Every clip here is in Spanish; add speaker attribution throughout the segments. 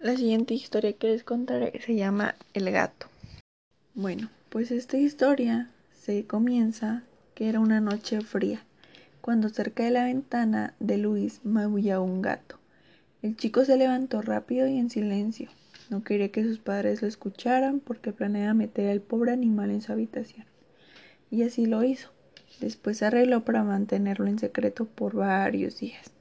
Speaker 1: La siguiente historia que les contaré se llama El gato. Bueno, pues esta historia se comienza que era una noche fría, cuando cerca de la ventana de Luis maullaba un gato. El chico se levantó rápido y en silencio. No quería que sus padres lo escucharan porque planeaba meter al pobre animal en su habitación. Y así lo hizo. Después se arregló para mantenerlo en secreto por varios días.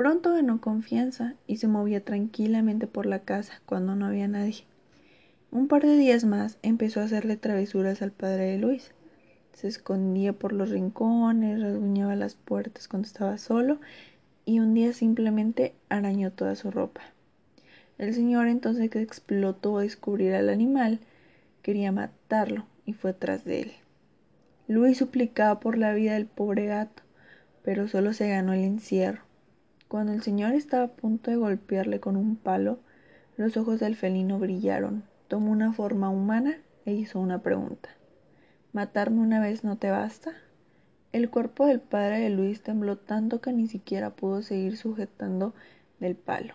Speaker 1: Pronto ganó confianza y se movía tranquilamente por la casa cuando no había nadie. Un par de días más empezó a hacerle travesuras al padre de Luis. Se escondía por los rincones, rasguñaba las puertas cuando estaba solo y un día simplemente arañó toda su ropa. El señor entonces explotó a descubrir al animal, quería matarlo y fue tras de él. Luis suplicaba por la vida del pobre gato, pero solo se ganó el encierro. Cuando el señor estaba a punto de golpearle con un palo, los ojos del felino brillaron, tomó una forma humana e hizo una pregunta. ¿Matarme una vez no te basta? El cuerpo del padre de Luis tembló tanto que ni siquiera pudo seguir sujetando del palo.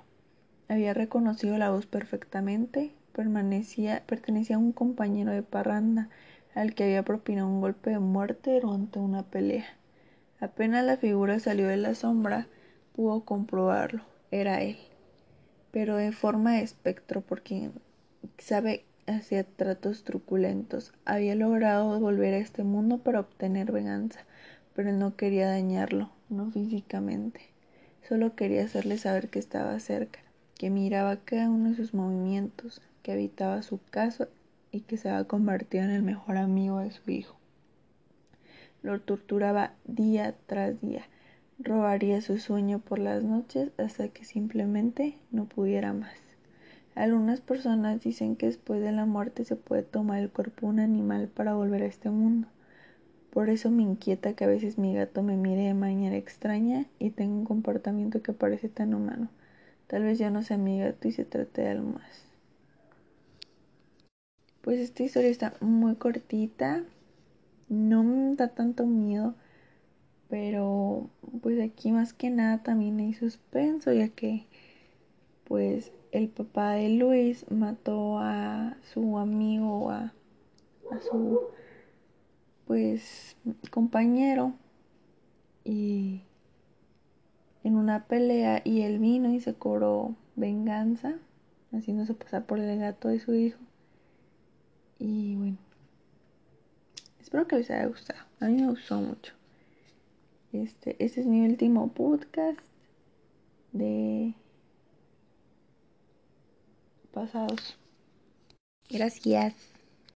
Speaker 1: Había reconocido la voz perfectamente, permanecía, pertenecía a un compañero de parranda al que había propinado un golpe de muerte durante una pelea. Apenas la figura salió de la sombra, pudo comprobarlo, era él, pero de forma de espectro, porque sabe hacía tratos truculentos. Había logrado volver a este mundo para obtener venganza, pero no quería dañarlo, no físicamente. Solo quería hacerle saber que estaba cerca, que miraba cada uno de sus movimientos, que habitaba su casa y que se había convertido en el mejor amigo de su hijo. Lo torturaba día tras día, Robaría su sueño por las noches hasta que simplemente no pudiera más. Algunas personas dicen que después de la muerte se puede tomar el cuerpo de un animal para volver a este mundo. Por eso me inquieta que a veces mi gato me mire de manera extraña y tenga un comportamiento que parece tan humano. Tal vez ya no sea mi gato y se trate de algo más. Pues esta historia está muy cortita. No me da tanto miedo aquí más que nada también hay suspenso ya que pues el papá de Luis mató a su amigo a, a su pues compañero y en una pelea y él vino y se cobró venganza haciéndose pasar por el gato de su hijo. Y bueno espero que les haya gustado. A mí me gustó mucho este, este es mi último podcast de pasados. Gracias.